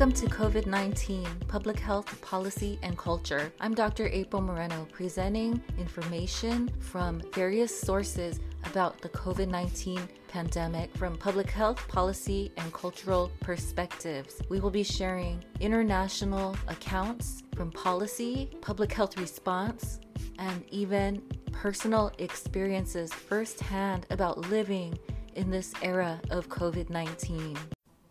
Welcome to COVID 19 Public Health Policy and Culture. I'm Dr. April Moreno, presenting information from various sources about the COVID 19 pandemic from public health policy and cultural perspectives. We will be sharing international accounts from policy, public health response, and even personal experiences firsthand about living in this era of COVID 19.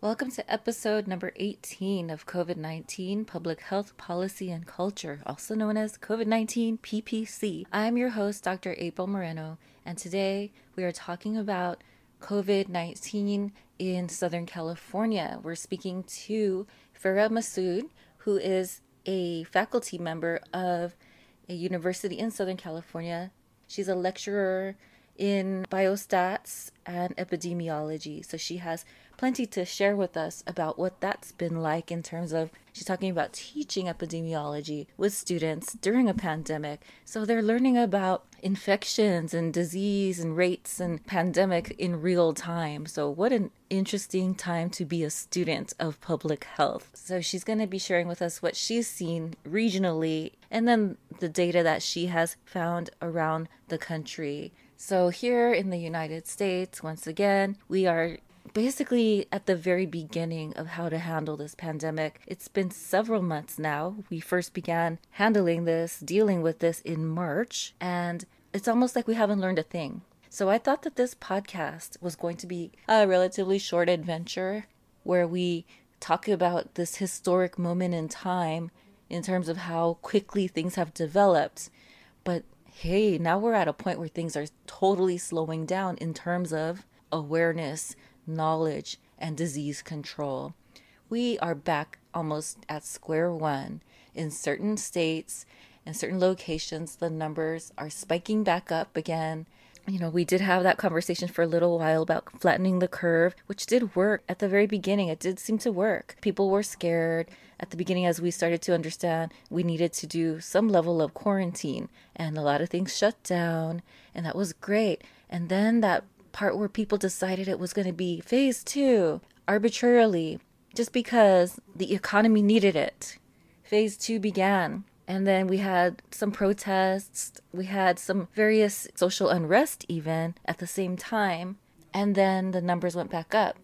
Welcome to episode number 18 of COVID 19 Public Health Policy and Culture, also known as COVID 19 PPC. I'm your host, Dr. April Moreno, and today we are talking about COVID 19 in Southern California. We're speaking to Farah Masood, who is a faculty member of a university in Southern California. She's a lecturer in biostats and epidemiology. So she has plenty to share with us about what that's been like in terms of she's talking about teaching epidemiology with students during a pandemic. So they're learning about infections and disease and rates and pandemic in real time. So what an interesting time to be a student of public health. So she's going to be sharing with us what she's seen regionally and then the data that she has found around the country. So, here in the United States, once again, we are basically at the very beginning of how to handle this pandemic. It's been several months now. We first began handling this, dealing with this in March, and it's almost like we haven't learned a thing. So I thought that this podcast was going to be a relatively short adventure where we talk about this historic moment in time in terms of how quickly things have developed. But hey, now we're at a point where things are totally slowing down in terms of awareness, knowledge, and disease control. We are back almost at square one. In certain states and certain locations, the numbers are spiking back up again. You know, we did have that conversation for a little while about flattening the curve, which did work at the very beginning. It did seem to work. People were scared at the beginning as we started to understand we needed to do some level of quarantine, and a lot of things shut down, and that was great. And then that part where people decided it was going to be phase two arbitrarily just because the economy needed it. Phase two began. And then we had some protests, we had some various social unrest, even at the same time. And then the numbers went back up.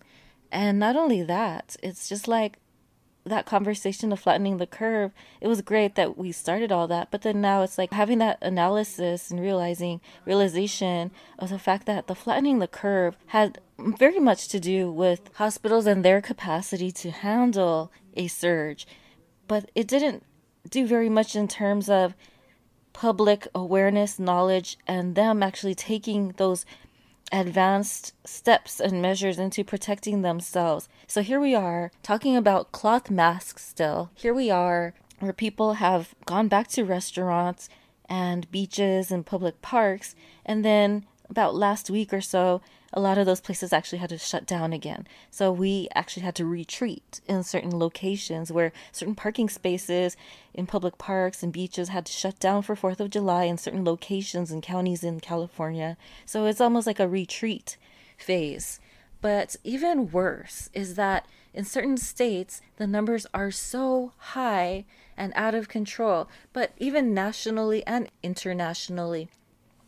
And not only that, it's just like that conversation of flattening the curve, it was great that we started all that, but then now it's like having that analysis and realizing realization of the fact that the flattening the curve had very much to do with hospitals and their capacity to handle a surge, but it didn't do very much in terms of public awareness, knowledge, and them actually taking those advanced steps and measures into protecting themselves. So here we are talking about cloth masks still. Here we are where people have gone back to restaurants and beaches and public parks. And then about last week or so, a lot of those places actually had to shut down again. So we actually had to retreat in certain locations where certain parking spaces in public parks and beaches had to shut down for 4th of July in certain locations and counties in California. So it's almost like a retreat phase. But even worse is that in certain states, the numbers are so high and out of control, but even nationally and internationally,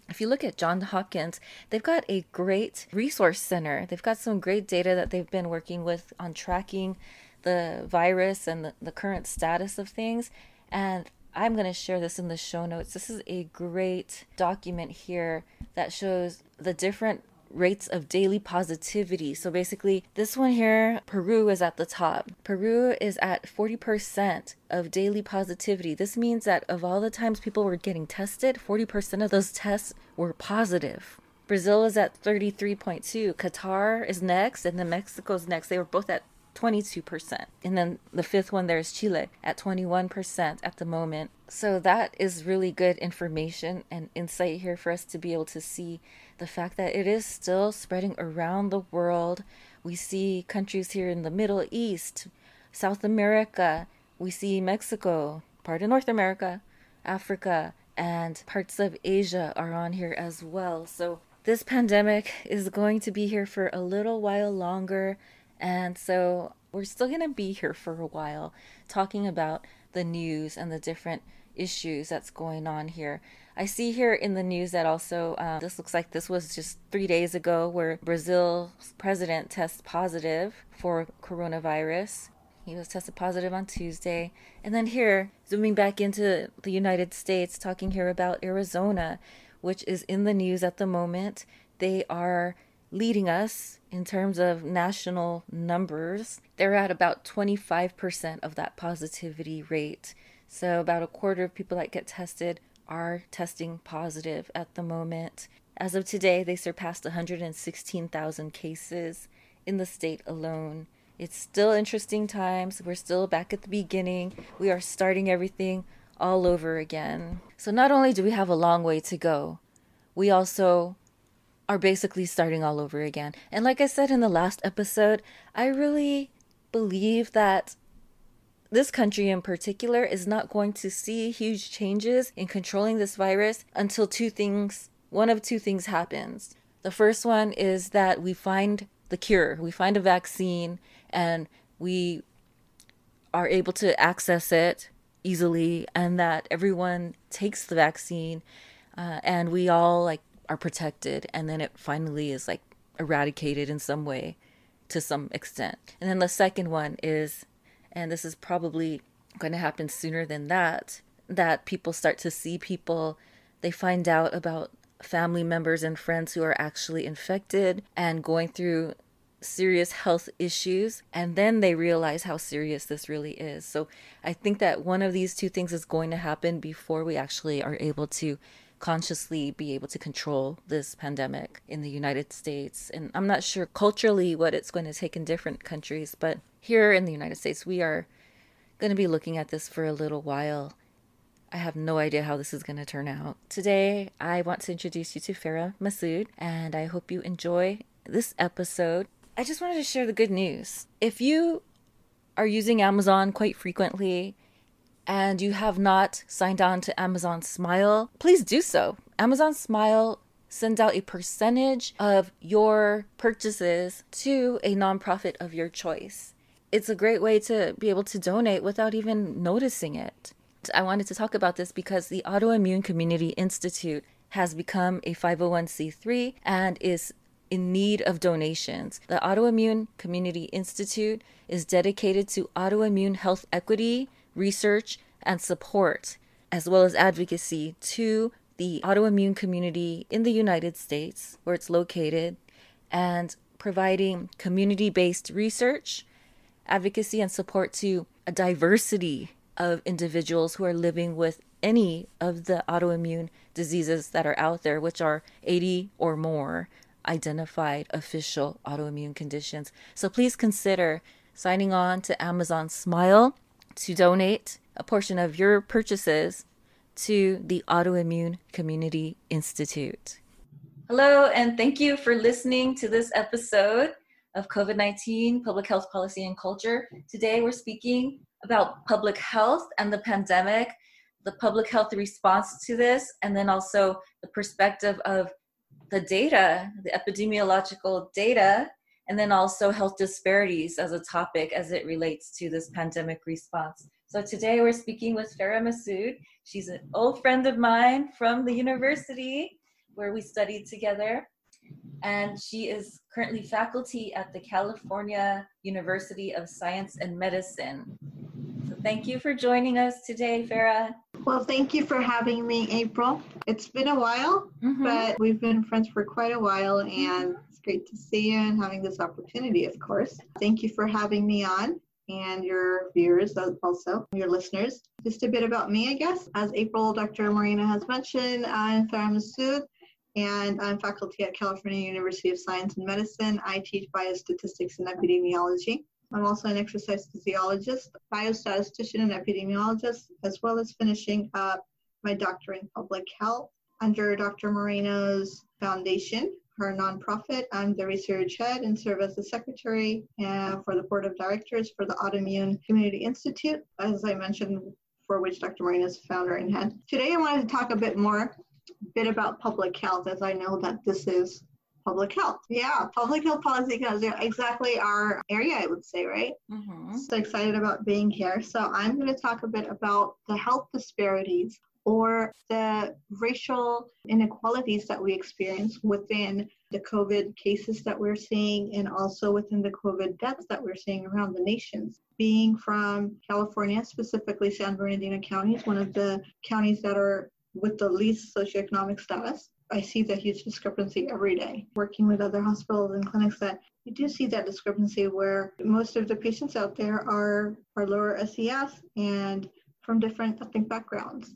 if you look at John Hopkins, they've got a great resource center. They've got some great data that they've been working with on tracking the virus and the, the current status of things. And I'm going to share this in the show notes. This is a great document here that shows the different rates of daily positivity. So basically, this one here, Peru is at the top. Peru is at 40% of daily positivity. This means that of all the times people were getting tested, 40% of those tests were positive. Brazil is at 33.2. Qatar is next, and then Mexico's next. They were both at 22%. And then the fifth one there is Chile at 21% at the moment. So that is really good information and insight here for us to be able to see the fact that it is still spreading around the world. We see countries here in the Middle East, South America, we see Mexico, part of North America, Africa, and parts of Asia are on here as well. So this pandemic is going to be here for a little while longer And so we're still going to be here for a while talking about the news and the different issues that's going on here. I see here in the news that also um, this looks like this was just three days ago where Brazil's president tests positive for coronavirus. He was tested positive on Tuesday. And then here, zooming back into the United States, talking here about Arizona, which is in the news at the moment. They are leading us in terms of national numbers. They're at about 25% of that positivity rate. So, about a quarter of people that get tested are testing positive at the moment. As of today, they surpassed 116,000 cases in the state alone. It's still interesting times. We're still back at the beginning. We are starting everything all over again. So, not only do we have a long way to go, we also are basically starting all over again. And like I said in the last episode, I really believe that this country in particular is not going to see huge changes in controlling this virus until two things, one of two things happens. The first one is that we find the cure, we find a vaccine, and we are able to access it easily, and that everyone takes the vaccine, uh, and we all like are protected, and then it finally is like eradicated in some way to some extent. And then the second one is and this is probably going to happen sooner than that, that people start to see people, they find out about family members and friends who are actually infected and going through serious health issues and then they realize how serious this really is. So I think that one of these two things is going to happen before we actually are able to consciously be able to control this pandemic in the United States. And I'm not sure culturally what it's going to take in different countries, but here in the United States, we are going to be looking at this for a little while. I have no idea how this is going to turn out. Today, I want to introduce you to Farah Masood, and I hope you enjoy this episode. I just wanted to share the good news. If you are using Amazon quite frequently and you have not signed on to Amazon Smile, please do so. Amazon Smile sends out a percentage of your purchases to a nonprofit of your choice it's a great way to be able to donate without even noticing it. I wanted to talk about this because the Autoimmune Community Institute has become a 501c3 and is in need of donations. The Autoimmune Community Institute is dedicated to autoimmune health equity, research, and support, as well as advocacy to the autoimmune community in the United States, where it's located, and providing community based research advocacy and support to a diversity of individuals who are living with any of the autoimmune diseases that are out there, which are 80 or more identified official autoimmune conditions. So please consider signing on to Amazon Smile to donate a portion of your purchases to the Autoimmune Community Institute. Hello, and thank you for listening to this episode of COVID 19, public health policy and culture. Today, we're speaking about public health and the pandemic, the public health response to this, and then also the perspective of the data, the epidemiological data, and then also health disparities as a topic as it relates to this pandemic response. So today we're speaking with Farah Masood. She's an old friend of mine from the university where we studied together and she is currently faculty at the California University of Science and Medicine. So thank you for joining us today, Farah. Well, thank you for having me, April. It's been a while, mm-hmm. but we've been friends for quite a while, and it's great to see you and having this opportunity, of course. Thank you for having me on and your viewers also, your listeners. Just a bit about me, I guess. As April, Dr. Moreno has mentioned, I'm Farah Masood and I'm faculty at California University of Science and Medicine. I teach biostatistics and epidemiology. I'm also an exercise physiologist, biostatistician, and epidemiologist, as well as finishing up my doctorate in public health under Dr. Moreno's foundation, her nonprofit. I'm the research head and serve as the secretary uh, for the board of directors for the Autoimmune Community Institute, as I mentioned, for which Dr. Moreno is founder and head. Today, I wanted to talk a bit more a bit about public health, as I know that this is public health. Yeah, public health policy is exactly our area, I would say, right? Mm-hmm. So excited about being here. So I'm going to talk a bit about the health disparities or the racial inequalities that we experience within the COVID cases that we're seeing and also within the COVID deaths that we're seeing around the nations. Being from California, specifically San Bernardino County is one of the counties that are with the least socioeconomic status. I see the huge discrepancy every day. Working with other hospitals and clinics that you do see that discrepancy where most of the patients out there are, are lower SES and from different ethnic backgrounds.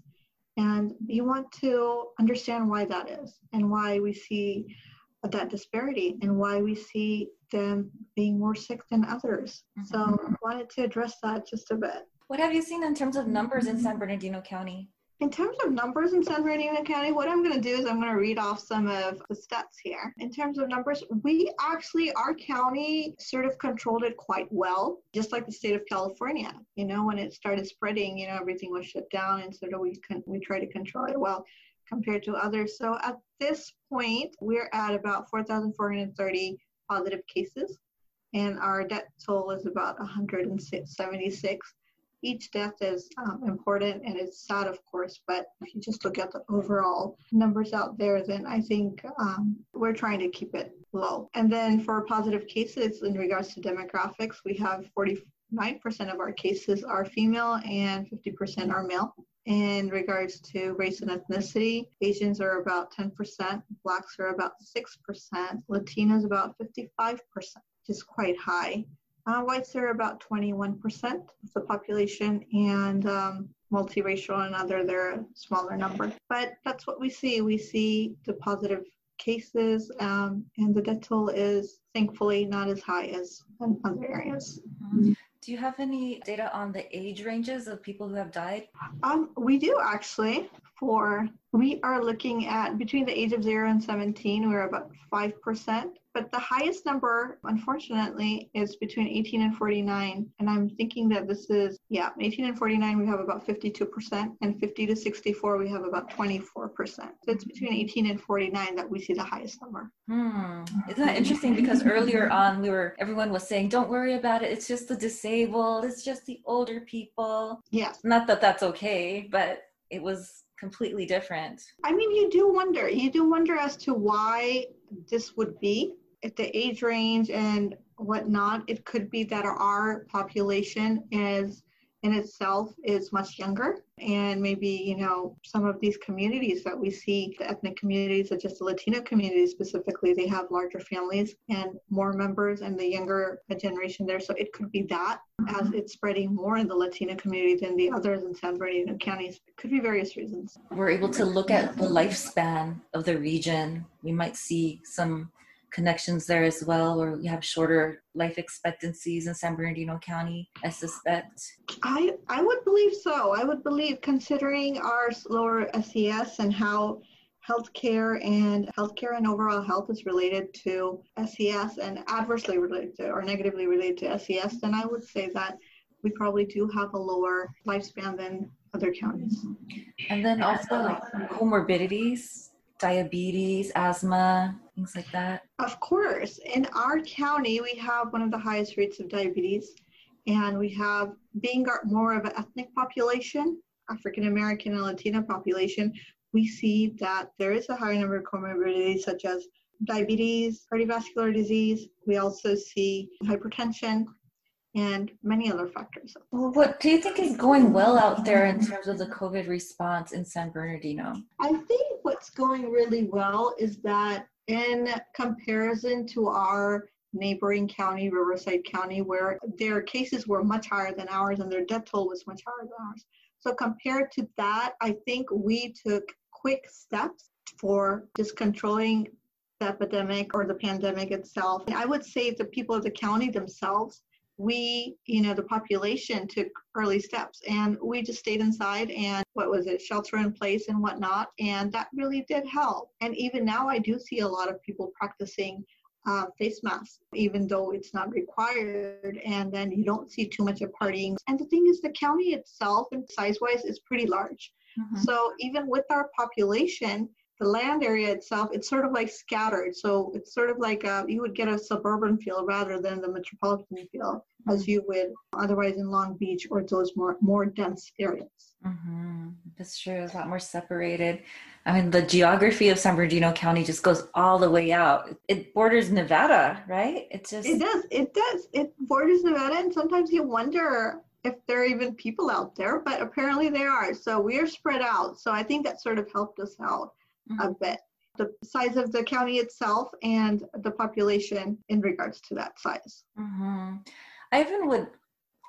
And you want to understand why that is and why we see that disparity and why we see them being more sick than others. Mm-hmm. So I wanted to address that just a bit. What have you seen in terms of numbers in San Bernardino County? In terms of numbers in San Bernardino County, what I'm going to do is I'm going to read off some of the stats here. In terms of numbers, we actually, our county sort of controlled it quite well, just like the state of California. You know, when it started spreading, you know, everything was shut down and sort of we, con- we try to control it well compared to others. So at this point, we're at about 4,430 positive cases, and our death toll is about 176 each death is um, important and it's sad, of course, but if you just look at the overall numbers out there, then I think um, we're trying to keep it low. And then for positive cases in regards to demographics, we have 49% of our cases are female and 50% are male. In regards to race and ethnicity, Asians are about 10%, Blacks are about 6%, Latinos about 55%, which is quite high. Uh, whites are about 21% of the population, and um, multiracial and other, they're a smaller number. But that's what we see. We see the positive cases, um, and the death toll is thankfully not as high as in other areas. Mm-hmm. Do you have any data on the age ranges of people who have died? Um, we do actually. For we are looking at between the age of zero and 17, we're about five percent but the highest number, unfortunately, is between 18 and 49. And I'm thinking that this is, yeah, 18 and 49, we have about 52%, and 50 to 64, we have about 24%. So it's between 18 and 49 that we see the highest number. Hmm. Isn't that interesting? Because earlier on, we were, everyone was saying, don't worry about it. It's just the disabled, it's just the older people. Yes. Not that that's okay, but it was completely different. I mean, you do wonder. You do wonder as to why this would be at the age range and whatnot, it could be that our population is in itself is much younger. And maybe you know some of these communities that we see the ethnic communities such as the latino community specifically they have larger families and more members and the younger generation there. So it could be that as mm-hmm. it's spreading more in the latino community than the others in san bernardino counties. It could be various reasons. We're able to look at the lifespan of the region. We might see some connections there as well, or you have shorter life expectancies in San Bernardino County, I suspect? I, I would believe so. I would believe, considering our lower SES and how healthcare and healthcare and overall health is related to SES and adversely related to or negatively related to SES, then I would say that we probably do have a lower lifespan than other counties. And then also like comorbidities diabetes, asthma, things like that? Of course. In our county, we have one of the highest rates of diabetes, and we have, being more of an ethnic population, African American and Latino population, we see that there is a higher number of comorbidities such as diabetes, cardiovascular disease. We also see hypertension, and many other factors. Well, what do you think is going well out there in terms of the COVID response in San Bernardino? I think what's going really well is that in comparison to our neighboring county, Riverside County, where their cases were much higher than ours and their death toll was much higher than ours. So compared to that, I think we took quick steps for just controlling the epidemic or the pandemic itself. I would say the people of the county themselves we, you know, the population took early steps and we just stayed inside and what was it, shelter in place and whatnot. And that really did help. And even now, I do see a lot of people practicing uh, face masks, even though it's not required. And then you don't see too much of partying. And the thing is, the county itself, and size wise, is pretty large. Mm-hmm. So even with our population, the land area itself, it's sort of like scattered. So it's sort of like a, you would get a suburban feel rather than the metropolitan feel as you would otherwise in Long Beach or those more more dense areas. Mm-hmm. That's true. It's a lot more separated. I mean, the geography of San Bernardino County just goes all the way out. It borders Nevada, right? It just it does. It does. It borders Nevada, and sometimes you wonder if there are even people out there, but apparently there are. So we are spread out. So I think that sort of helped us out mm-hmm. a bit. The size of the county itself and the population in regards to that size. Mm-hmm. I even would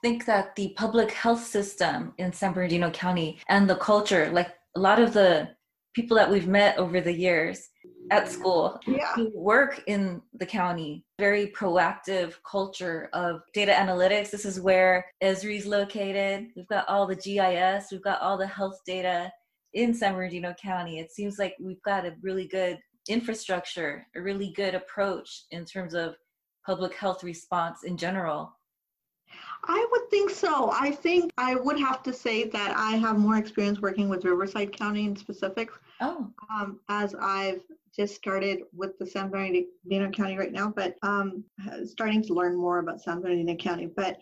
think that the public health system in San Bernardino County and the culture, like a lot of the people that we've met over the years at school yeah. who work in the county, very proactive culture of data analytics. This is where Esri's located. We've got all the GIS, we've got all the health data in San Bernardino County. It seems like we've got a really good infrastructure, a really good approach in terms of public health response in general. I would think so. I think I would have to say that I have more experience working with Riverside County in specifics. Oh. Um, as I've just started with the San Bernardino County right now, but um, starting to learn more about San Bernardino County. But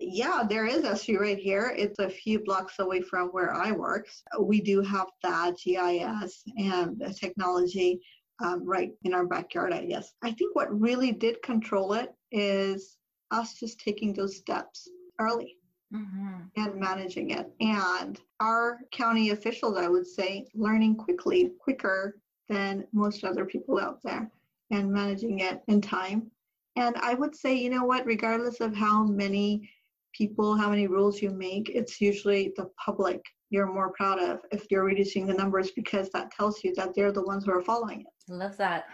yeah, there is Esri right here. It's a few blocks away from where I work. We do have that GIS and the technology um, right in our backyard, I guess. I think what really did control it is us just taking those steps early mm-hmm. and managing it. And our county officials, I would say, learning quickly, quicker than most other people out there and managing it in time. And I would say, you know what, regardless of how many people, how many rules you make, it's usually the public you're more proud of if you're reducing the numbers because that tells you that they're the ones who are following it. I love that.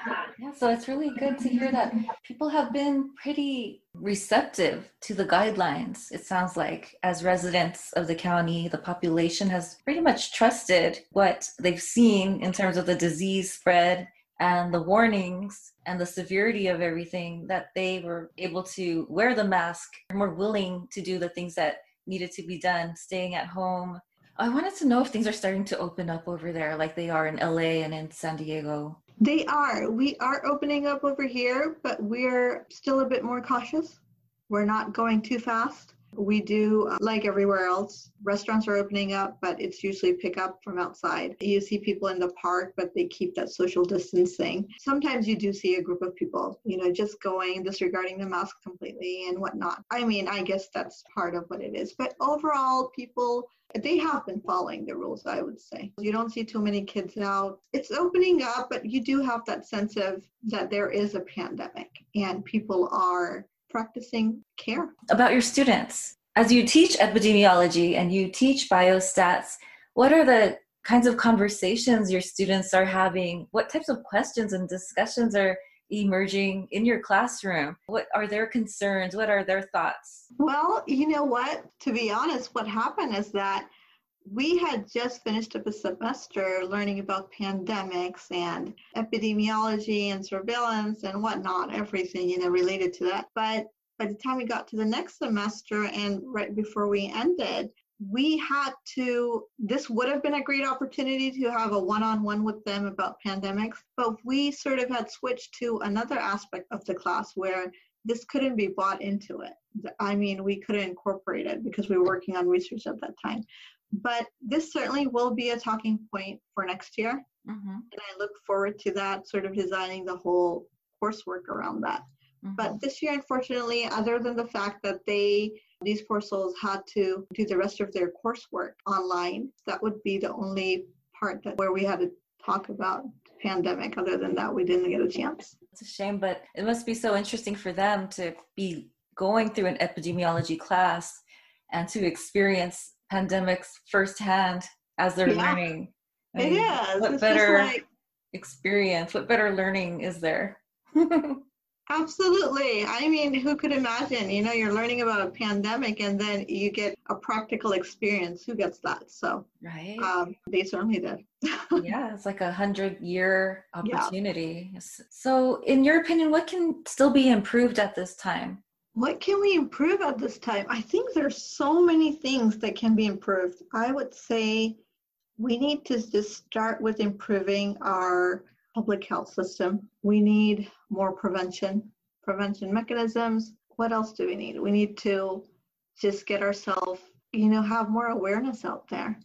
Yeah, so it's really good to hear that people have been pretty receptive to the guidelines. It sounds like, as residents of the county, the population has pretty much trusted what they've seen in terms of the disease spread and the warnings and the severity of everything that they were able to wear the mask, more willing to do the things that needed to be done, staying at home. I wanted to know if things are starting to open up over there like they are in LA and in San Diego. They are. We are opening up over here, but we're still a bit more cautious. We're not going too fast. We do, uh, like everywhere else, restaurants are opening up, but it's usually pick up from outside. You see people in the park, but they keep that social distancing. Sometimes you do see a group of people, you know, just going, disregarding the mask completely and whatnot. I mean, I guess that's part of what it is. But overall, people they have been following the rules, I would say. You don't see too many kids out. It's opening up, but you do have that sense of that there is a pandemic and people are practicing care. About your students, as you teach epidemiology and you teach biostats, what are the kinds of conversations your students are having? What types of questions and discussions are emerging in your classroom? What are their concerns? What are their thoughts? Well, you know what? To be honest, what happened is that we had just finished up a semester learning about pandemics and epidemiology and surveillance and whatnot, everything, you know, related to that. But by the time we got to the next semester and right before we ended, we had to, this would have been a great opportunity to have a one on one with them about pandemics, but we sort of had switched to another aspect of the class where this couldn't be bought into it. I mean, we couldn't incorporate it because we were working on research at that time. But this certainly will be a talking point for next year. Mm-hmm. And I look forward to that, sort of designing the whole coursework around that. Mm-hmm. But this year, unfortunately, other than the fact that they, these poor souls had to do the rest of their coursework online, that would be the only part that where we had to talk about pandemic. Other than that, we didn't get a chance. It's a shame, but it must be so interesting for them to be going through an epidemiology class and to experience pandemics firsthand as they're yeah, learning. I mean, it is. What it's better like, experience? What better learning is there? Absolutely. I mean, who could imagine? You know, you're learning about a pandemic and then you get a practical experience. Who gets that? So, right. Um, they certainly did. yeah, it's like a hundred year opportunity. Yeah. So, in your opinion, what can still be improved at this time? What can we improve at this time? I think there's so many things that can be improved. I would say we need to just start with improving our public health system. We need more prevention, prevention mechanisms. What else do we need? We need to just get ourselves, you know, have more awareness out there.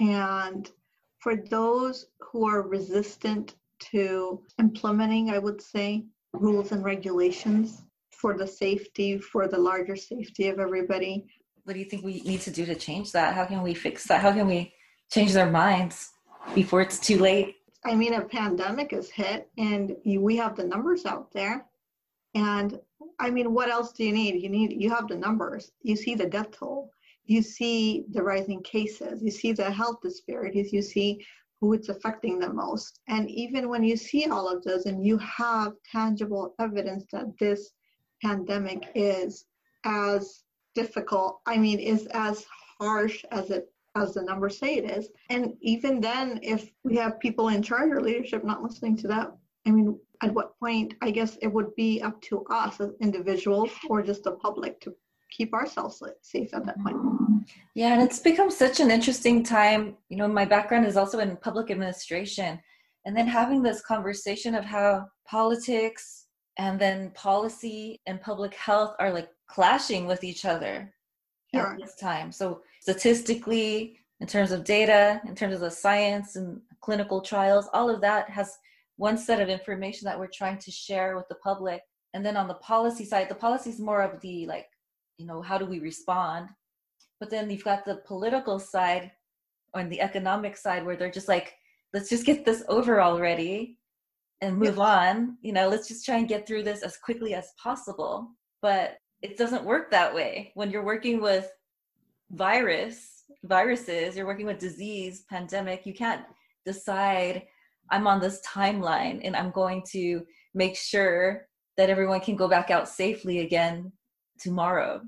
And for those who are resistant to implementing, I would say, rules and regulations for the safety, for the larger safety of everybody. What do you think we need to do to change that? How can we fix that? How can we change their minds before it's too late? I mean, a pandemic is hit and you, we have the numbers out there. And I mean, what else do you need? You need, you have the numbers. You see the death toll. You see the rising cases. You see the health disparities. You see who it's affecting the most. And even when you see all of those and you have tangible evidence that this pandemic is as difficult, I mean, is as harsh as it as the numbers say it is. And even then, if we have people in charge or leadership not listening to that, I mean, at what point, I guess it would be up to us as individuals or just the public to keep ourselves safe at that point. Yeah, and it's become such an interesting time. You know, my background is also in public administration. And then having this conversation of how politics and then policy and public health are like clashing with each other sure. at this time. So, statistically, in terms of data, in terms of the science and clinical trials, all of that has one set of information that we're trying to share with the public. And then on the policy side, the policy is more of the like you know how do we respond but then you've got the political side on the economic side where they're just like let's just get this over already and move on you know let's just try and get through this as quickly as possible but it doesn't work that way when you're working with virus viruses you're working with disease pandemic you can't decide i'm on this timeline and i'm going to make sure that everyone can go back out safely again tomorrow.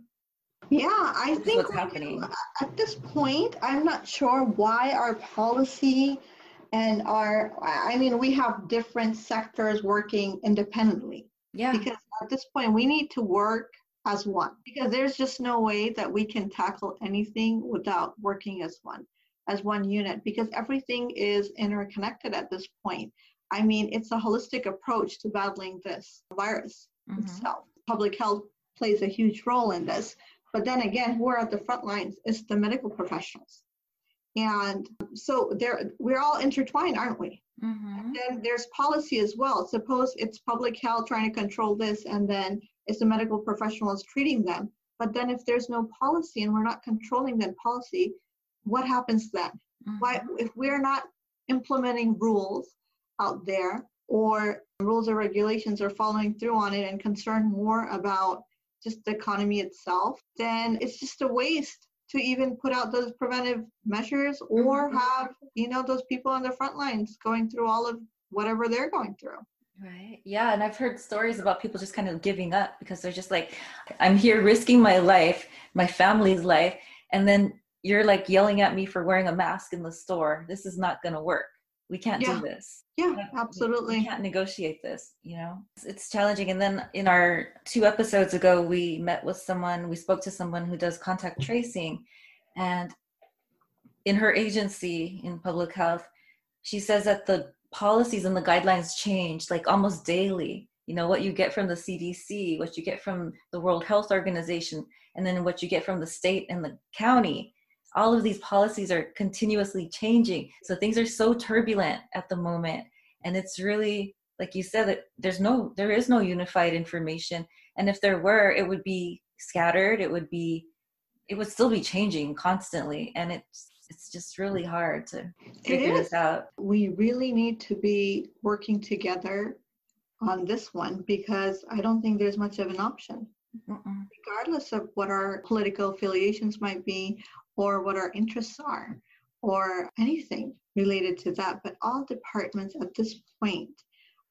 Yeah, I think at this point. I'm not sure why our policy and our, I mean, we have different sectors working independently. Yeah. Because at this point, we need to work as one because there's just no way that we can tackle anything without working as one, as one unit, because everything is interconnected at this point. I mean, it's a holistic approach to battling this virus mm-hmm. itself. Public health plays a huge role in this. But then again, who are at the front lines is the medical professionals. And so there, we're all intertwined, aren't we? Mm-hmm. then there's policy as well. Suppose it's public health trying to control this, and then it's the medical professionals treating them. But then if there's no policy and we're not controlling that policy, what happens then? Mm-hmm. Why, if we're not implementing rules out there or rules or regulations or following through on it and concerned more about just the economy itself, then it's just a waste to even put out those preventive measures or mm-hmm. have, you know, those people on the front lines going through all of whatever they're going through. Right. Yeah. And I've heard stories about people just kind of giving up because they're just like, I'm here risking my life, my family's life. And then you're like yelling at me for wearing a mask in the store. This is not going to work we can't yeah. do this. Yeah absolutely. we can't negotiate this you know? It's, it's, challenging and then in our two episodes ago we met with someone we spoke to someone who does contact tracing and in her agency in public health she says that the policies and the guidelines change like almost daily. You know what you get from the cdc what you get from the world health organization and then what you get from the state and the county all of these policies are continuously changing. So things are so turbulent at the moment. And it's really like you said that there's no there is no unified information. And if there were it would be scattered. It would be it would still be changing constantly. And it's it's just really hard to figure this out. We really need to be working together on this one because i don't think there's much of an option. Mm-mm. regardless of what our political affiliations might be or what our interests are or anything related to that. But all departments at this point,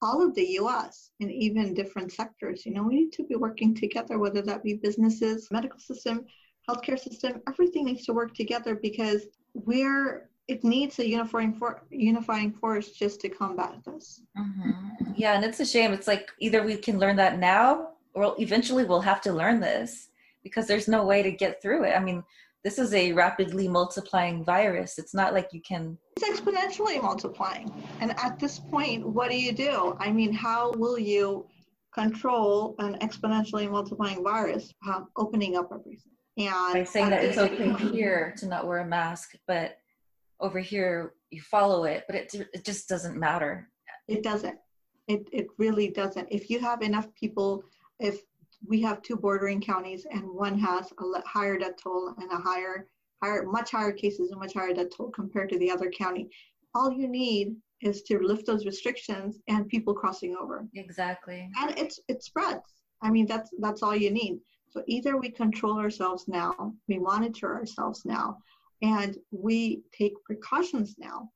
all of the US and even different sectors, you know, we need to be working together, whether that be businesses, medical system, healthcare system, everything needs to work together because we're it needs a unifying for unifying force just to combat this. Mm-hmm. Yeah, and it's a shame. It's like either we can learn that now, or eventually we'll have to learn this because there's no way to get through it. I mean, this is a rapidly multiplying virus. It's not like you can. It's exponentially multiplying. And at this point, what do you do? I mean, how will you control an exponentially multiplying virus opening up everything? And by saying that it's okay here to not wear a mask, but over here you follow it, but it, it just doesn't matter. It doesn't. It, it really doesn't. If you have enough people, if we have two bordering counties and one has a higher death toll and a higher, higher, much higher cases and much higher death toll compared to the other county, all you need is to lift those restrictions and people crossing over. Exactly. And it's it spreads. I mean, that's that's all you need. So either we control ourselves now, we monitor ourselves now, and we take precautions now,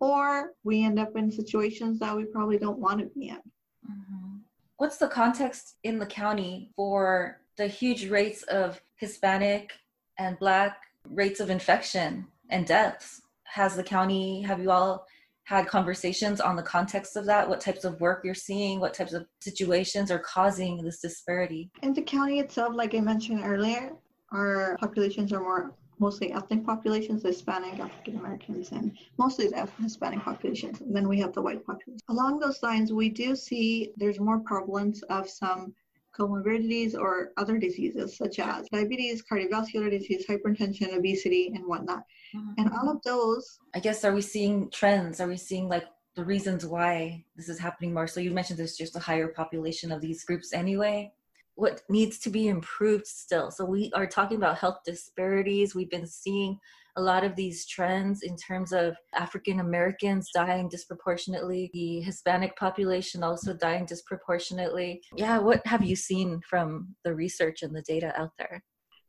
or we end up in situations that we probably don't want to be in. Mm-hmm. What's the context in the county for the huge rates of Hispanic and Black rates of infection and deaths? Has the county, have you all had conversations on the context of that? What types of work you're seeing? What types of situations are causing this disparity? In the county itself, like I mentioned earlier, our populations are more mostly ethnic populations, Hispanic, African Americans, and mostly the Hispanic populations. And then we have the white population. Along those lines, we do see there's more prevalence of some comorbidities or other diseases such as diabetes, cardiovascular disease, hypertension, obesity, and whatnot. Mm-hmm. And all of those. I guess, are we seeing trends? Are we seeing like the reasons why this is happening more? So you mentioned there's just a higher population of these groups anyway. What needs to be improved still? So we are talking about health disparities. We've been seeing a lot of these trends in terms of African Americans dying disproportionately, the Hispanic population also dying disproportionately. Yeah, what have you seen from the research and the data out there?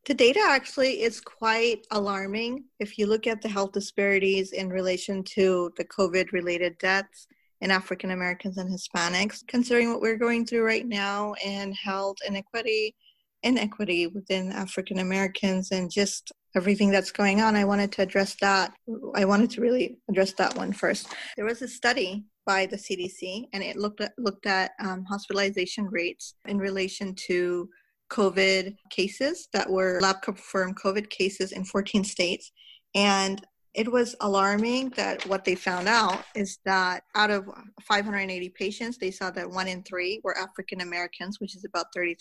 The data actually is quite alarming. If you look at the health disparities in relation to the COVID related deaths in African Americans and Hispanics, considering what we're going through right now and health inequity, inequity within African Americans and just everything that's going on, I wanted to address that. I wanted to really address that one first. There was a study by the CDC, and it looked at, looked at um, hospitalization rates in relation to COVID cases that were lab confirmed COVID cases in 14 states. And it was alarming that what they found out is that out of 580 patients, they saw that one in three were African Americans, which is about 33%.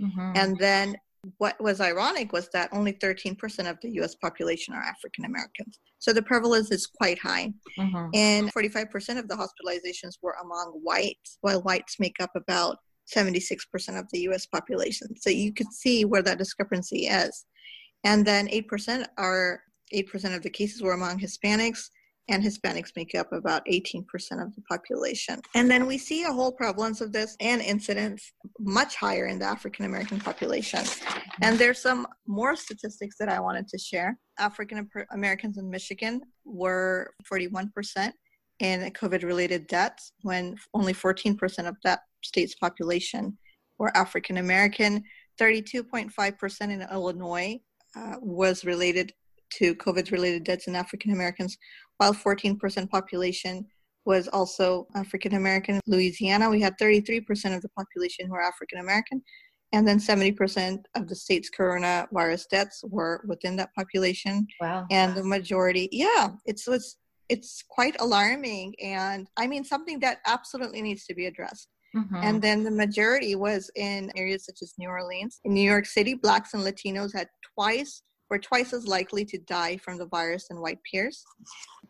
Mm-hmm. And then what was ironic was that only 13% of the US population are African Americans. So the prevalence is quite high. Mm-hmm. And 45% of the hospitalizations were among whites, while whites make up about 76% of the US population. So you could see where that discrepancy is. And then 8% are 8% of the cases were among Hispanics, and Hispanics make up about 18% of the population. And then we see a whole prevalence of this and incidence much higher in the African American population. And there's some more statistics that I wanted to share. African Americans in Michigan were 41% in COVID related deaths when only 14% of that state's population were African American. 32.5% in Illinois uh, was related to COVID related deaths in African Americans, while 14% population was also African American. Louisiana, we had 33% of the population who are African American, and then 70% of the state's coronavirus deaths were within that population. Wow. And the majority, yeah, it's, it's, it's quite alarming. And I mean, something that absolutely needs to be addressed. Mm-hmm. And then the majority was in areas such as New Orleans. In New York City, Blacks and Latinos had twice were twice as likely to die from the virus than white peers.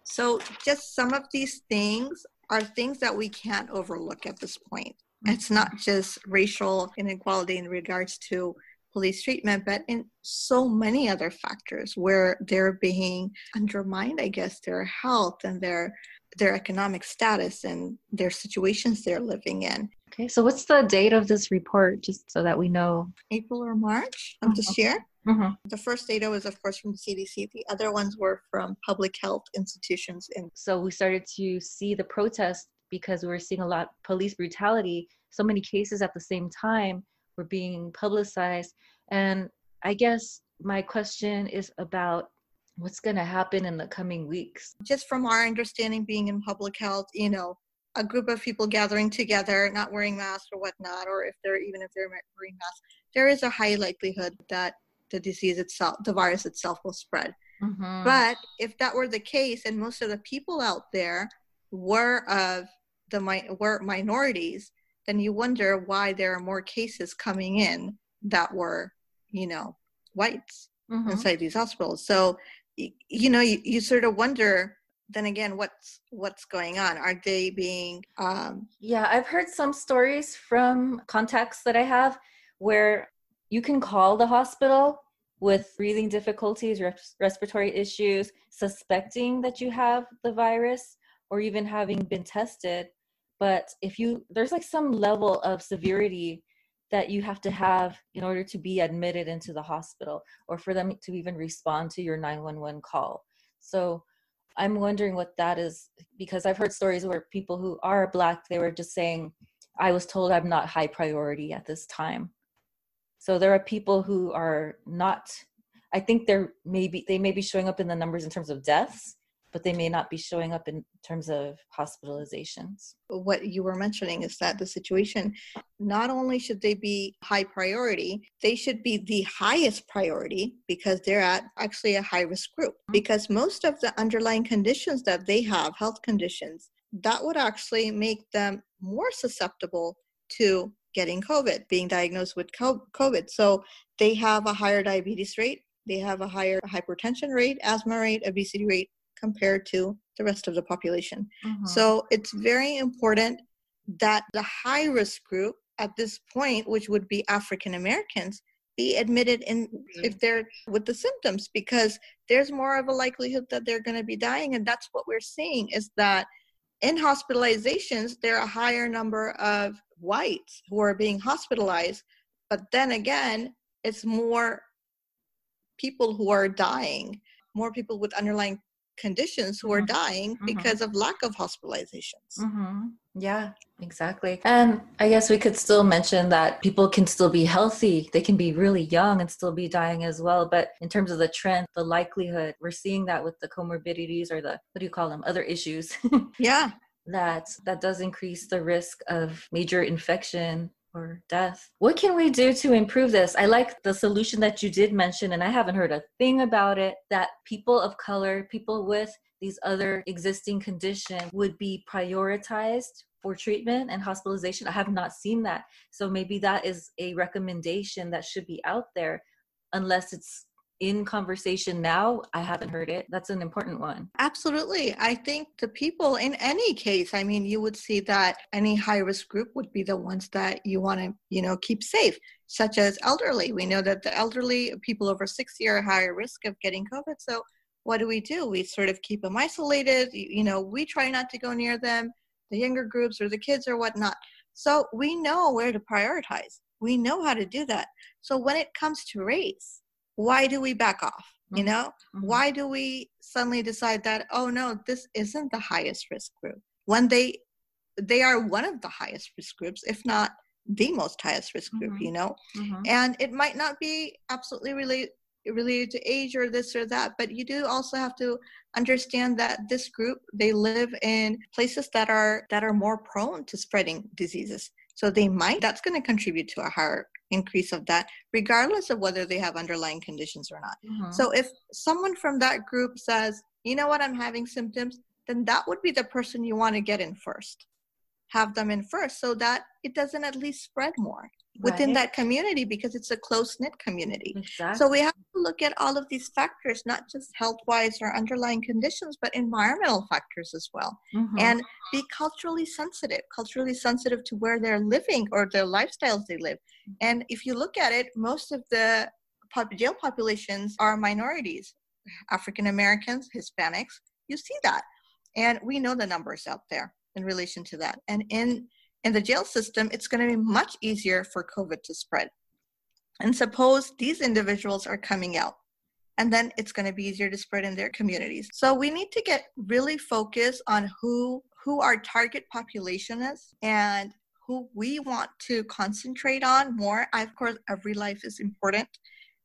So, just some of these things are things that we can't overlook at this point. It's not just racial inequality in regards to police treatment, but in so many other factors where they're being undermined, I guess, their health and their their economic status and their situations they're living in. Okay, so what's the date of this report, just so that we know? April or March of this mm-hmm. year. Mm-hmm. The first data was, of course, from the CDC. The other ones were from public health institutions. And so we started to see the protests because we were seeing a lot police brutality. So many cases at the same time were being publicized. And I guess my question is about what's going to happen in the coming weeks. Just from our understanding, being in public health, you know, a group of people gathering together, not wearing masks or whatnot, or if they're even if they're wearing masks, there is a high likelihood that the disease itself, the virus itself will spread. Mm-hmm. But if that were the case, and most of the people out there were of the were minorities, then you wonder why there are more cases coming in that were, you know, whites mm-hmm. inside these hospitals. So, you know, you, you sort of wonder then again what's what's going on? Are they being um yeah i've heard some stories from contacts that i have where you can call the hospital with breathing difficulties res- respiratory issues suspecting that you have the virus or even having been tested. But if you there's like some level of severity that you have to have in order to be admitted into the hospital or for them to even respond to your 911 call. So i'm wondering what that is because i've heard stories where people who are black they were just saying i was told i'm not high priority at this time. So there are people who are not i think they're maybe they may be showing up in the numbers in terms of deaths but they may not be showing up in terms of hospitalizations. What you were mentioning is that the situation, not only should they be high priority, they should be the highest priority because they're at actually a high risk group. Mm-hmm. Because most of the underlying conditions that they have, health conditions, that would actually make them more susceptible to getting COVID, being diagnosed with COVID. So they have a higher diabetes rate, they have a higher hypertension rate, asthma rate, obesity rate, compared to the rest of the population. Mm-hmm. So it's very important that the high risk group at this point, which would be African Americans, be admitted in mm-hmm. if they're with the symptoms because there's more of a likelihood that they're going to be dying and that's what we're seeing is that in hospitalizations there are a higher number of whites who are being hospitalized but then again it's more people who are dying more people with underlying conditions who are mm-hmm. dying mm-hmm. because of lack of hospitalizations. Mm-hmm. Yeah, exactly. And I guess we could still mention that people can still be healthy. They can be really young and still be dying as well. But in terms of the trend, the likelihood, we're seeing that with the comorbidities or the, what do you call them, other issues. yeah. That that does increase the risk of major infection or death. What can we do to improve this? I like the solution that you did mention, and I haven't heard a thing about it that people of color, people with these other existing conditions would be prioritized for treatment and hospitalization. I have not seen that. So maybe that is a recommendation that should be out there unless it's in conversation now i haven't heard it. That's an important one. Absolutely. I think the people in any case i mean you would see that any high risk group would be the ones that you want to you know keep safe such as elderly. We know that the elderly people over 60 are higher risk of getting covid so what do we do? We sort of keep them isolated. You know we try not to go near them the younger groups or the kids or whatnot. So we know where to prioritize. We know how to do that. So when it comes to race why do we back off you mm-hmm. know mm-hmm. why do we suddenly decide that oh no this isn't the highest risk group when they they are one of the highest risk groups if not the most highest risk group mm-hmm. you know mm-hmm. and it might not be absolutely related related to age or this or that but you do also have to understand that this group they live in places that are that are more prone to spreading diseases so they might that's going to contribute to a higher increase of that, regardless of whether they have underlying conditions or not. Mm-hmm. So if someone from that group says, you know what, I'm having symptoms, then that would be the person you want to get in first. Have them in first so that it doesn't at least spread more within right. that community because it's a close knit community. Exactly. So we have to look at all of these factors, not just health wise or underlying conditions, but environmental factors as well. Mm-hmm. And be culturally sensitive, culturally sensitive to where they're living or the lifestyles they live. And if you look at it, most of the jail populations are minorities African Americans, Hispanics. You see that. And we know the numbers out there in relation to that. And in in the jail system, it's going to be much easier for COVID to spread. And suppose these individuals are coming out, and then it's going to be easier to spread in their communities. So we need to get really focused on who who our target population is and who we want to concentrate on more. Of course, every life is important,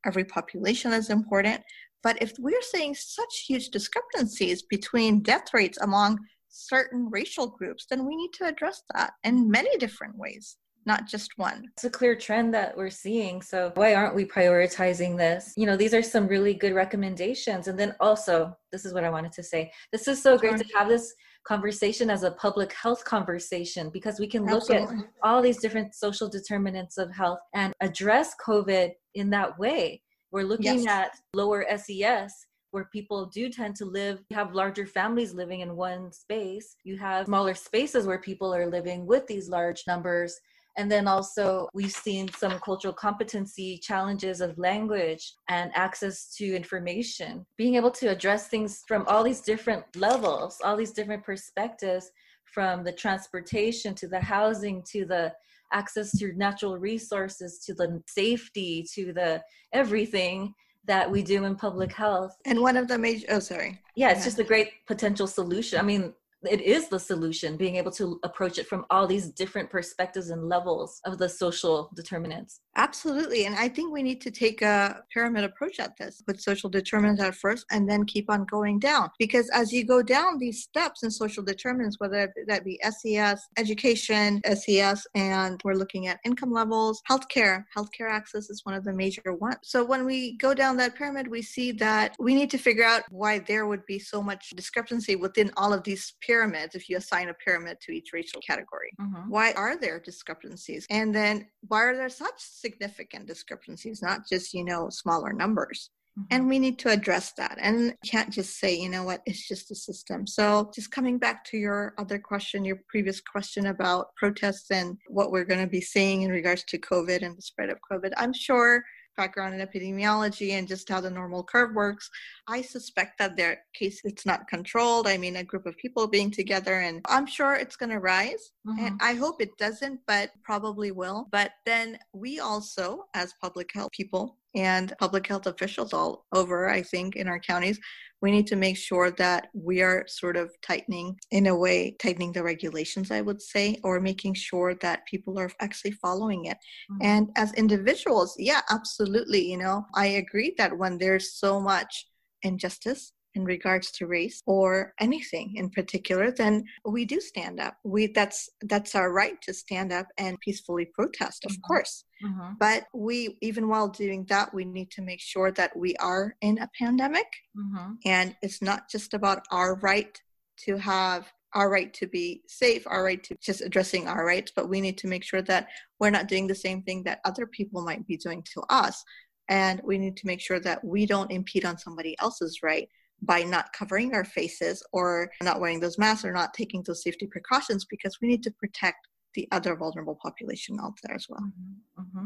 every population is important. But if we're seeing such huge discrepancies between death rates among certain racial groups, then we need to address that in many different ways. not just one. It's a clear trend that we're seeing. So why aren't we prioritizing this? You know, these are some really good recommendations. And then also, this is what I wanted to say. This is so great to have this conversation as a public health conversation because we can look Absolutely. at all these different social determinants of health and address COVID in that way. We're looking yes. at lower SES where people do tend to live, you have larger families living in one space. You have smaller spaces where people are living with these large numbers. And then also, we've seen some cultural competency challenges of language and access to information. Being able to address things from all these different levels, all these different perspectives, from the transportation to the housing to the access to natural resources to the safety to the everything that we do in public health. And one of the major, oh, sorry. Yeah, it's yeah. just a great potential solution. I mean, it is the solution being able to approach it from all these different perspectives and levels of the social determinants absolutely and i think we need to take a pyramid approach at this put social determinants at first and then keep on going down because as you go down these steps in social determinants whether that be ses education ses and we're looking at income levels healthcare healthcare access is one of the major ones so when we go down that pyramid we see that we need to figure out why there would be so much discrepancy within all of these pyramids if you assign a pyramid to each racial category. Mm-hmm. Why are there discrepancies? And then why are there such significant discrepancies, not just, you know, smaller numbers? Mm-hmm. And we need to address that. And can't just say, you know what, it's just a system. So, just coming back to your other question, your previous question about protests and what we're going to be seeing in regards to COVID and the spread of COVID, I'm sure background in epidemiology and just how the normal curve works, I suspect that their case it's not controlled. I mean, a group of people being together, and I'm sure it's going to rise. Mm-hmm. And I hope it doesn't, but probably will. But then we also, as public health people, and public health officials all over, I think, in our counties, we need to make sure that we are sort of tightening, in a way, tightening the regulations, I would say, or making sure that people are actually following it. Mm-hmm. And as individuals, yeah, absolutely. You know, I agree that when there's so much injustice in regards to race or anything in particular then we do stand up we that's that's our right to stand up and peacefully protest of mm-hmm. course mm-hmm. but we even while doing that we need to make sure that we are in a pandemic mm-hmm. and it's not just about our right to have our right to be safe, our right to just addressing our rights, but we need to make sure that we're not doing the same thing that other people might be doing to us. And we need to make sure that we don't impede on somebody else's right by not covering our faces or not wearing those masks or not taking those safety precautions because we need to protect the other vulnerable population out there as well. Mm-hmm, mm-hmm.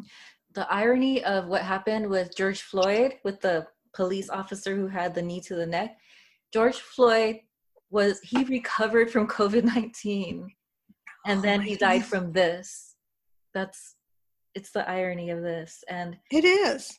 The irony of what happened with George Floyd, with the police officer who had the knee to the neck, George Floyd was he recovered from COVID 19 and oh then he died from this. That's it's the irony of this. And it is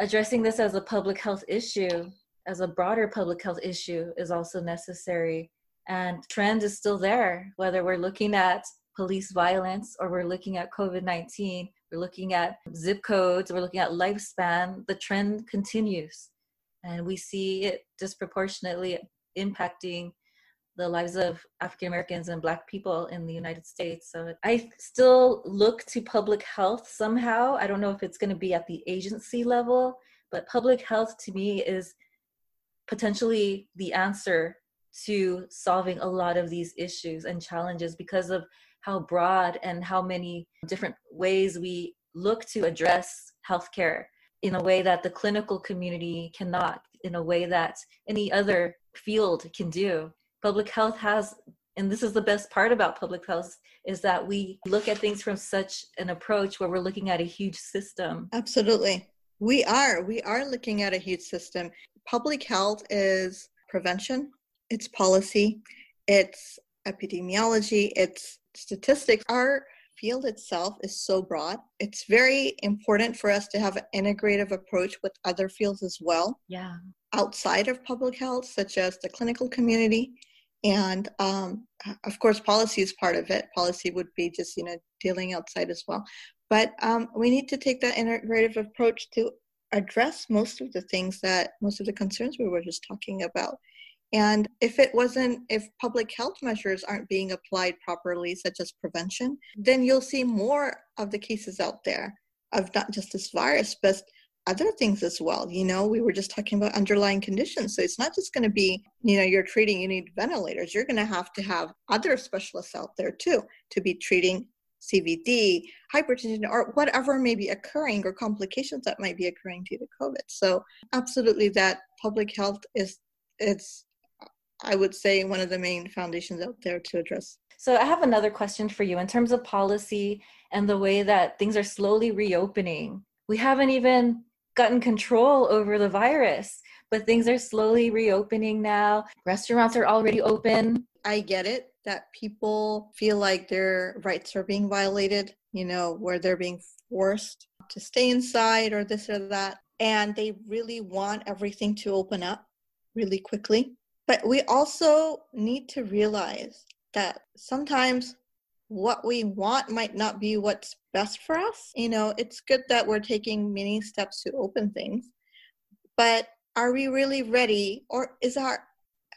addressing this as a public health issue as a broader public health issue is also necessary. And trend is still there, whether we're looking at police violence or we're looking at COVID 19, we're looking at zip codes, we're looking at lifespan, the trend continues. And we see it disproportionately impacting the lives of African Americans and Black people in the United States. So I still look to public health somehow. I don't know if it's going to be at the agency level, but public health to me is potentially the answer to solving a lot of these issues and challenges because of how broad and how many different ways we look to address healthcare in a way that the clinical community cannot, in a way that any other field can do. Public health has, and this is the best part about public health, is that we look at things from such an approach where we're looking at a huge system. Absolutely. We are. We are looking at a huge system public health is prevention, it's policy, it's epidemiology, it's statistics. Our field itself is so broad. It's very important for us to have an integrative approach with other fields as well. Yeah. Outside of public health, such as the clinical community. And um, of course, policy is part of it. Policy would be just, you know, dealing outside as well. But um, we need to take that integrative approach to address most of the things that most of the concerns we were just talking about And if it wasn't, if public health measures aren't being applied properly, such as prevention, then you'll see more of the cases out there of not just this virus, but other things as well. You know, we were just talking about underlying conditions. So it's not just going to be, you know, you're treating, you need ventilators. You're going to have to have other specialists out there too to be treating CVD, hypertension, or whatever may be occurring or complications that might be occurring due to COVID. So absolutely that public health is it's I would say one of the main foundations out there to address. So I have another question for you in terms of policy and the way that things are slowly reopening. We haven't even gotten control over the virus, but things are slowly reopening now. Restaurants are already open. I get it that people feel like their rights are being violated, you know, where they're being forced to stay inside or this or that. And they really want everything to open up really quickly. But we also need to realize that sometimes what we want might not be what's best for us. You know, it's good that we're taking many steps to open things, but are we really ready? Or is our,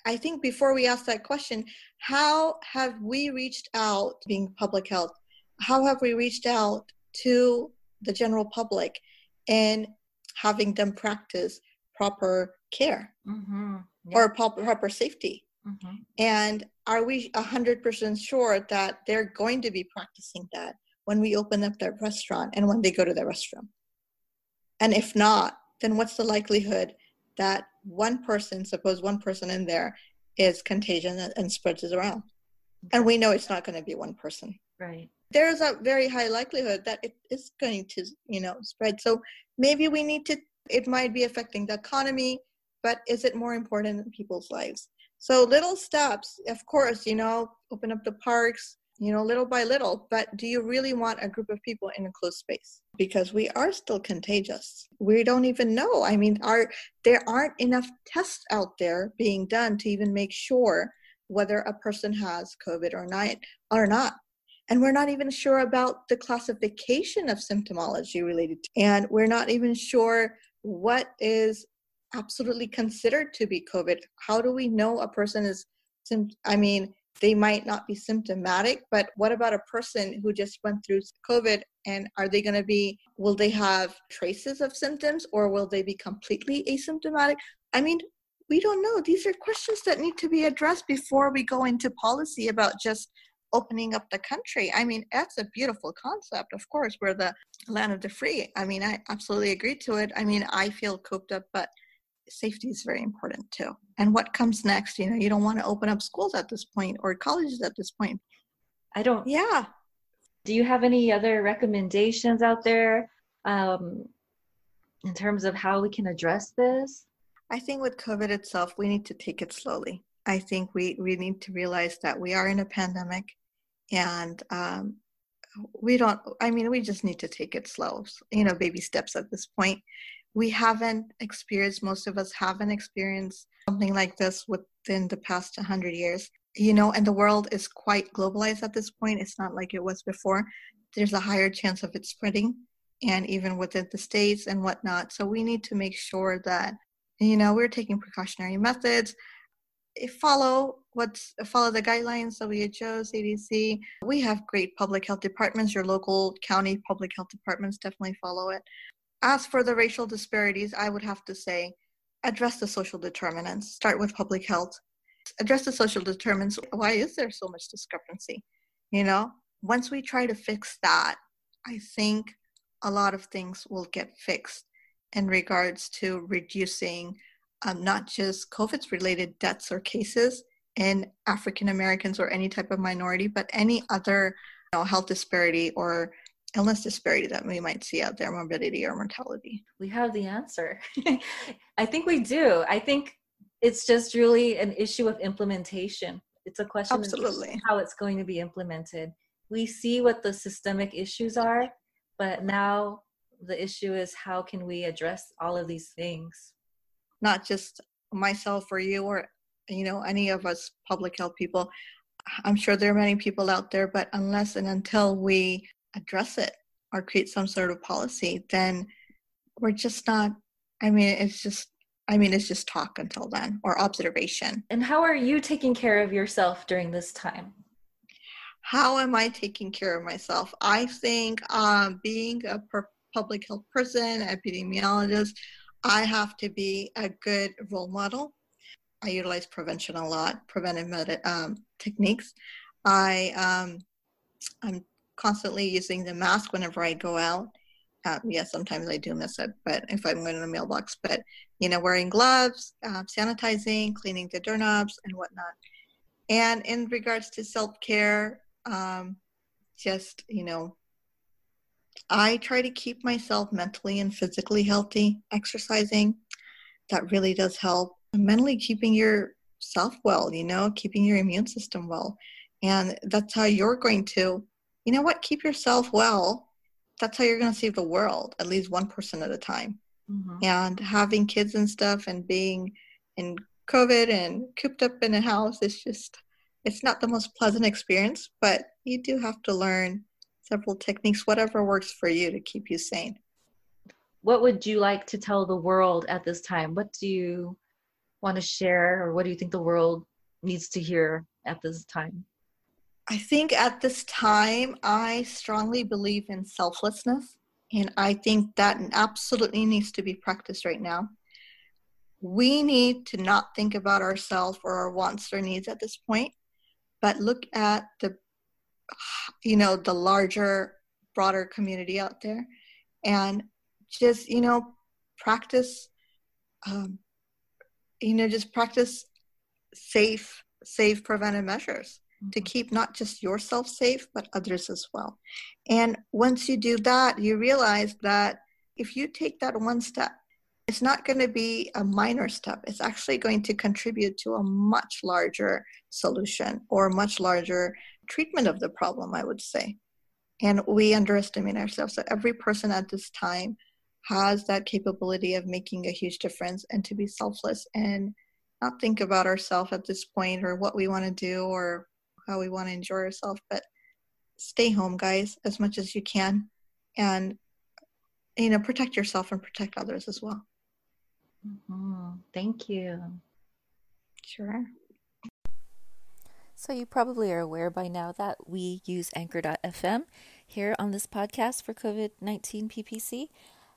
I think before we ask that question, how have we reached out, being public health, how have we reached out to the general public and having them practice proper care mm-hmm. yeah. or proper, safety? Mm-hmm. And are we 100% sure that they're going to be practicing that when we open up their restaurant and when they go to their restroom? And if not, then what's the likelihood that one person, suppose one person in there is contagion and spreads it around? And we know it's not going to be one person. Right. There's a very high likelihood that it is going to, you know, spread. So maybe we need to, it might be affecting the economy, but is it more important in people's lives? So little steps, of course, you know, open up the parks, you know, little by little. But do you really want a group of people in a closed space? Because we are still contagious. We don't even know. I mean, are there aren't enough tests out there being done to even make sure whether a person has COVID or not or not. And we're not even sure about the classification of symptomology related to, and we're not even sure what is absolutely considered to be COVID. How do we know a person is, I mean, they might not be symptomatic, but what about a person who just went through COVID and are they going to be, will they have traces of symptoms or will they be completely asymptomatic? I mean, we don't know. These are questions that need to be addressed before we go into policy about just opening up the country. I mean, that's a beautiful concept. Of course, we're the land of the free. I mean, I absolutely agree to it. I mean, I feel cooped up, but safety is very important too. And what comes next? You know, you don't want to open up schools at this point or colleges at this point. I don't. Yeah. Do you have any other recommendations out there um, in terms of how we can address this? I think with COVID itself, we need to take it slowly. I think we, we need to realize that we are in a pandemic and um, we don't, I mean, we just need to take it slow, you know, baby steps at this point we haven't experienced, most of us haven't experienced something like this within the past 100 years. You know, and the world is quite globalized at this point. It's not like it was before. There's a higher chance of it spreading, and even within the states and whatnot. So we need to make sure that, you know, we're taking precautionary methods. Follow what's follow the guidelines WHO, CDC. We have great public health departments. Your local county public health departments definitely follow it. As for the racial disparities, I would have to say address the social determinants. Start with public health. Address the social determinants. Why is there so much discrepancy? You know, once we try to fix that, I think a lot of things will get fixed in regards to reducing um, not just COVID related deaths or cases in African Americans or any type of minority, but any other you know, health disparity or illness disparity that we might see out there, morbidity or mortality? We have the answer. I think we do. I think it's just really an issue of implementation. It's a question Absolutely. of how it's going to be implemented. We see what the systemic issues are, but now the issue is how can we address all of these things? Not just myself or you or you know any of us public health people. I'm sure there are many people out there, but unless and until we address it or create some sort of policy, then we're just not. I mean, it's just I mean, it's just talk until then or observation. And how are you taking care of yourself during this time? How am I taking care of myself? I think um, being a per- public health person, epidemiologist, I have to be a good role model. I utilize prevention a lot, preventive med- um, techniques. I um, I'm constantly using the mask whenever I go out. Yes, sometimes I do miss it, but if I'm going to the mailbox, but you know, wearing gloves, uh, sanitizing, cleaning the doorknobs, and whatnot. And in regards to self care, um, just you know, I try to keep myself mentally and physically healthy. Exercising, that really does help. Mentally keeping yourself well, you know, keeping your immune system well, and that's how you're going to, you know, what, keep yourself well. That's how you're going to save the world at least one person at a time. Mm-hmm. and having kids and stuff and being in covid and cooped up in a house is just it's not the most pleasant experience but you do have to learn several techniques whatever works for you to keep you sane. What would you like to tell the world at this time? What do you want to share or what do you think the world needs to hear at this time I think at this time, I strongly believe in selflessness, and I think that absolutely needs to be practiced right now. We need to not think about ourselves or our wants or needs at this point, but look at the, you know, the larger, broader community out there, and just you know, practice, um, you know, just practice safe, safe preventive measures to mm-hmm. keep not just yourself safe, but others as well. And once you do that, you realize that if you take that one step, it's not going to be a minor step. It's actually going to contribute to a much larger solution or a much larger treatment of the problem, I would say. And we underestimate ourselves. So every person at this time has that capability of making a huge difference and to be selfless and not think about ourselves at this point or what we want to do or how we want to enjoy ourselves but stay home guys as much as you can. And you know protect yourself and protect others as well. Mm-hmm. thank you. Sure. So you probably are aware by now that we use anchor.fm here on this podcast for covid-19 ppc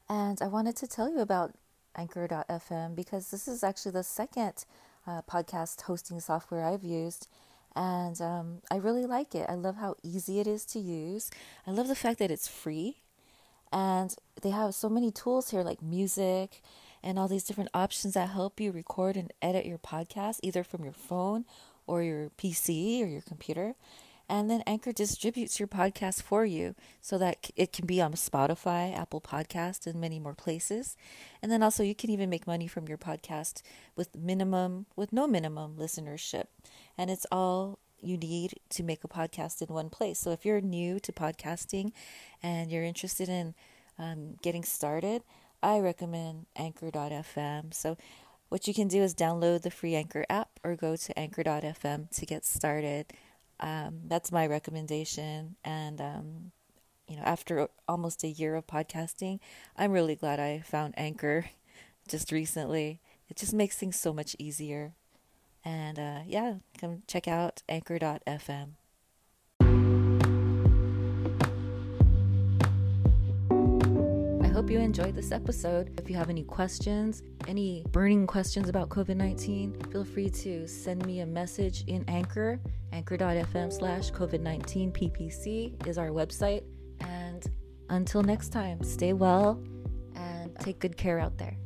and i wanted to tell you about anchor.fm because this is actually the second uh, podcast hosting software i've used and um, I really like it. I love how easy it is to use. I love the fact that it's free, and they have so many tools here like music and all these different options that help you record and edit your podcast either from your phone or your PC or your computer. And then Anchor distributes your podcast for you so that it can be on Spotify, Apple Podcast, and many more places. And then also you can even make money from your podcast with minimum with no minimum listenership and it's all you need to make a podcast in one place. So if you're new to podcasting and you're interested in um, getting started, I recommend Anchor.fm. So what you can do is download the free Anchor app or go to Anchor.fm to get started. Um, that's my recommendation. And um, you know, after almost a year of podcasting, I'm really glad I found Anchor just recently. It just makes things so much easier. And uh, yeah, come check out anchor.fm. hope you enjoyed this episode. If you have any questions, any burning questions about COVID 19, feel free to send me a message in Anchor. Anchor.fm slash COVID 19 PPC is our website. And until next time, stay well and take good care out there.